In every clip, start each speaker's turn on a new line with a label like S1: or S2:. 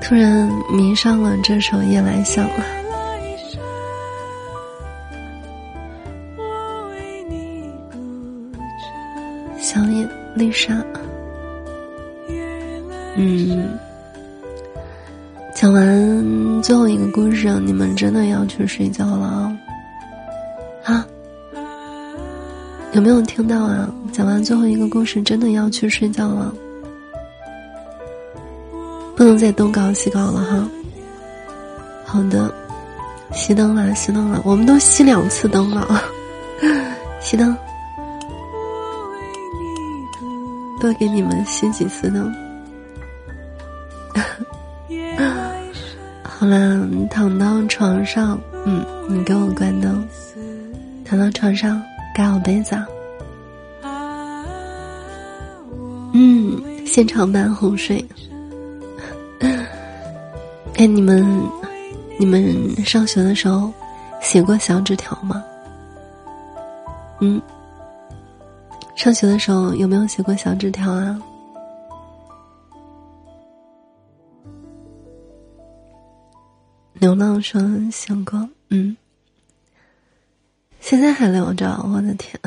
S1: 突然迷上了这首《夜来香》了。小野丽莎，嗯，讲完最后一个故事，你们真的要去睡觉了啊！啊，有没有听到啊？讲完最后一个故事，真的要去睡觉了。不能再东搞西搞了哈。好的，熄灯了，熄灯了，我们都熄两次灯了，熄灯，多给你们熄几次灯。好了，躺到床上，嗯，你给我关灯，躺到床上盖好被子。嗯，现场版哄睡。哎，你们，你们上学的时候写过小纸条吗？嗯，上学的时候有没有写过小纸条啊？流浪说写过，嗯，现在还留着，我的天！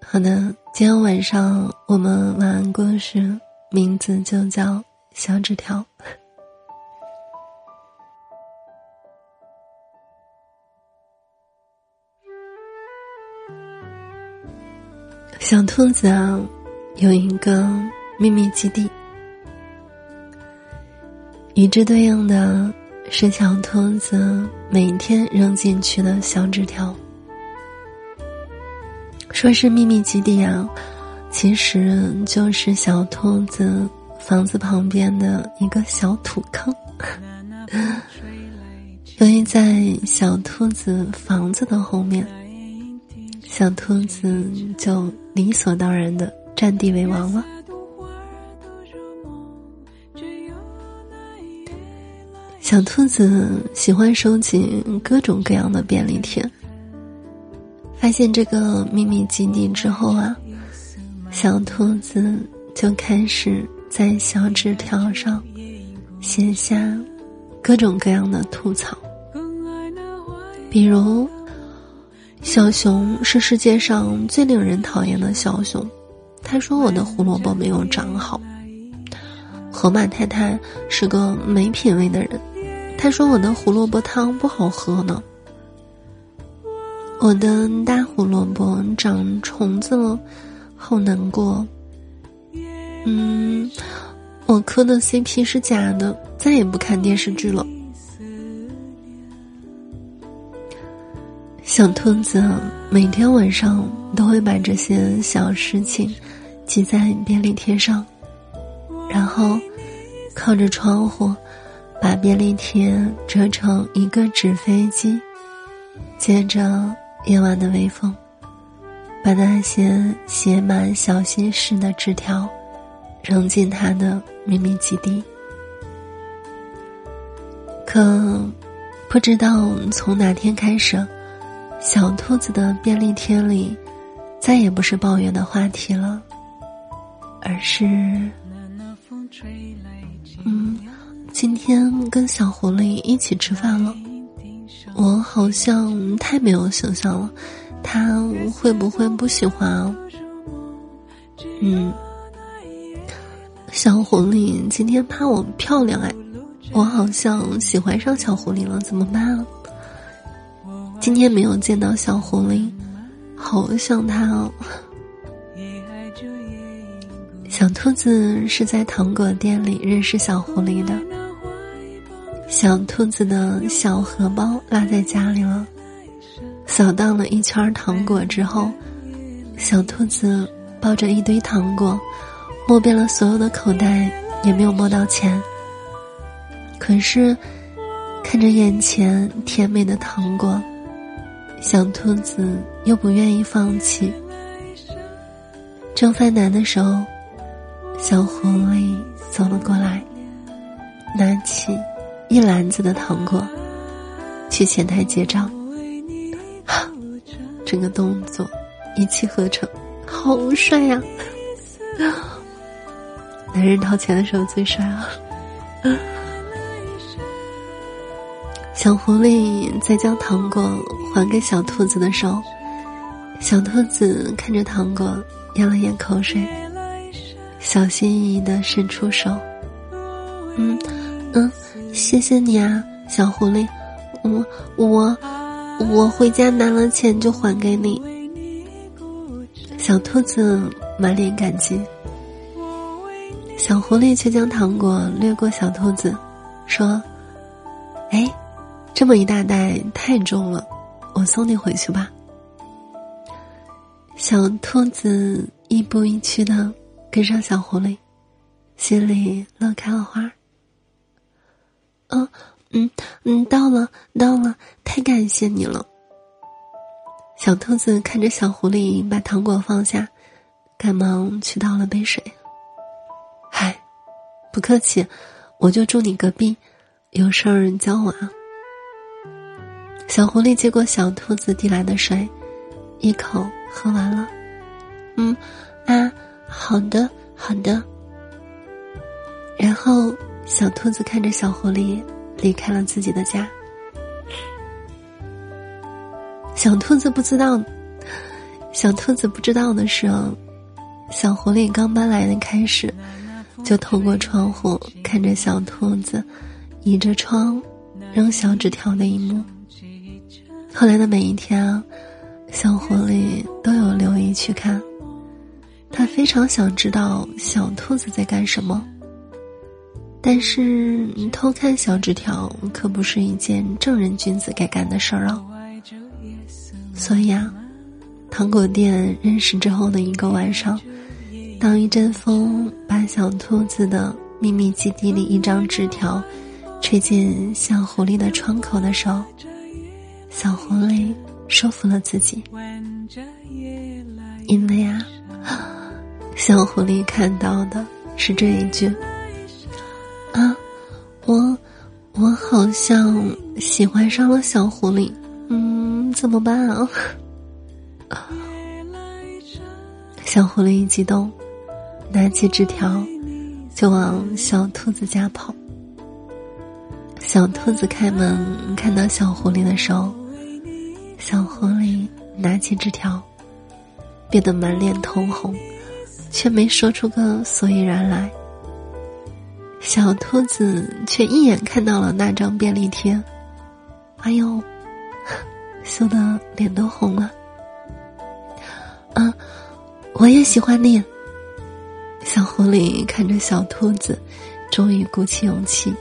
S1: 好的，今天晚上我们晚安故事名字就叫小纸条。小兔子啊，有一个秘密基地，与之对应的是小兔子每天扔进去的小纸条。说是秘密基地啊，其实就是小兔子房子旁边的一个小土坑。由于在小兔子房子的后面。小兔子就理所当然的占地为王了。小兔子喜欢收集各种各样的便利贴。发现这个秘密基地之后啊，小兔子就开始在小纸条上写下各种各样的吐槽，比如。小熊是世界上最令人讨厌的小熊，他说我的胡萝卜没有长好。河马太太是个没品位的人，他说我的胡萝卜汤不好喝呢。我的大胡萝卜长虫子了，好难过。嗯，我磕的 CP 是假的，再也不看电视剧了。小兔子每天晚上都会把这些小事情记在便利贴上，然后靠着窗户把便利贴折成一个纸飞机，接着夜晚的微风，把那些写满小心事的纸条扔进他的秘密基地。可不知道从哪天开始。小兔子的便利贴里，再也不是抱怨的话题了，而是，嗯，今天跟小狐狸一起吃饭了，我好像太没有形象了，他会不会不喜欢？嗯，小狐狸今天夸我漂亮哎，我好像喜欢上小狐狸了，怎么办啊？今天没有见到小狐狸，好想它哦。小兔子是在糖果店里认识小狐狸的。小兔子的小荷包落在家里了，扫荡了一圈糖果之后，小兔子抱着一堆糖果，摸遍了所有的口袋，也没有摸到钱。可是，看着眼前甜美的糖果。小兔子又不愿意放弃。正犯难的时候，小狐狸走了过来，拿起一篮子的糖果，去前台结账。整个动作一气呵成，好帅呀！男人掏钱的时候最帅啊！小狐狸在将糖果还给小兔子的时候，小兔子看着糖果咽了咽口水，小心翼翼的伸出手，嗯嗯，谢谢你啊，小狐狸，我我我回家拿了钱就还给你。小兔子满脸感激，小狐狸却将糖果掠过小兔子，说：“哎。”这么一大袋太重了，我送你回去吧。小兔子一步一趋的跟上小狐狸，心里乐开了花。嗯嗯嗯，到了到了，太感谢你了。小兔子看着小狐狸把糖果放下，赶忙去倒了杯水。嗨，不客气，我就住你隔壁，有事儿叫我啊。小狐狸接过小兔子递来的水，一口喝完了。嗯，啊，好的，好的。然后，小兔子看着小狐狸离开了自己的家。小兔子不知道，小兔子不知道的是，小狐狸刚搬来的开始，就透过窗户看着小兔子倚着窗扔小纸条的一幕。后来的每一天，小狐狸都有留意去看。他非常想知道小兔子在干什么。但是偷看小纸条可不是一件正人君子该干的事儿啊。所以啊，糖果店认识之后的一个晚上，当一阵风把小兔子的秘密基地里一张纸条吹进小狐狸的窗口的时候。小狐狸说服了自己，因为啊，小狐狸看到的是这一句：“啊，我我好像喜欢上了小狐狸，嗯，怎么办啊？” 小狐狸一激动，拿起纸条就往小兔子家跑。小兔子开门看到小狐狸的时候。小狐狸拿起纸条，变得满脸通红，却没说出个所以然来。小兔子却一眼看到了那张便利贴，哎呦，羞得脸都红了。啊，我也喜欢你。小狐狸看着小兔子，终于鼓起勇气，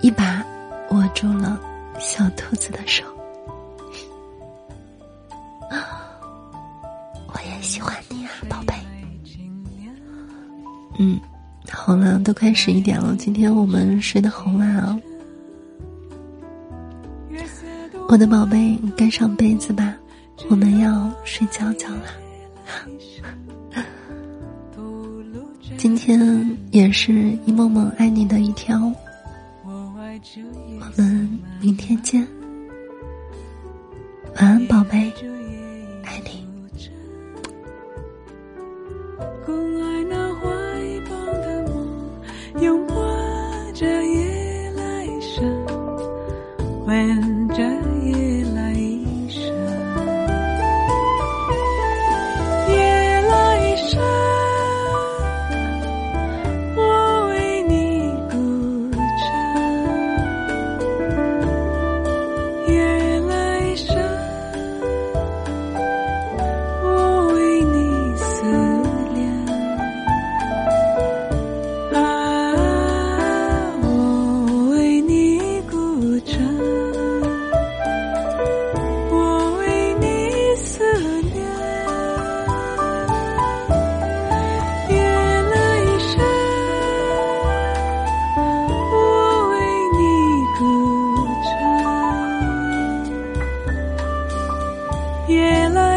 S1: 一把握住了小兔子的手。嗯好了都快十一点了今天我们睡得好晚啊。我的宝贝盖上被子吧我们要睡觉觉了。今天也是一梦梦爱你的一天哦我们明天见。晚安宝贝爱你。Sailor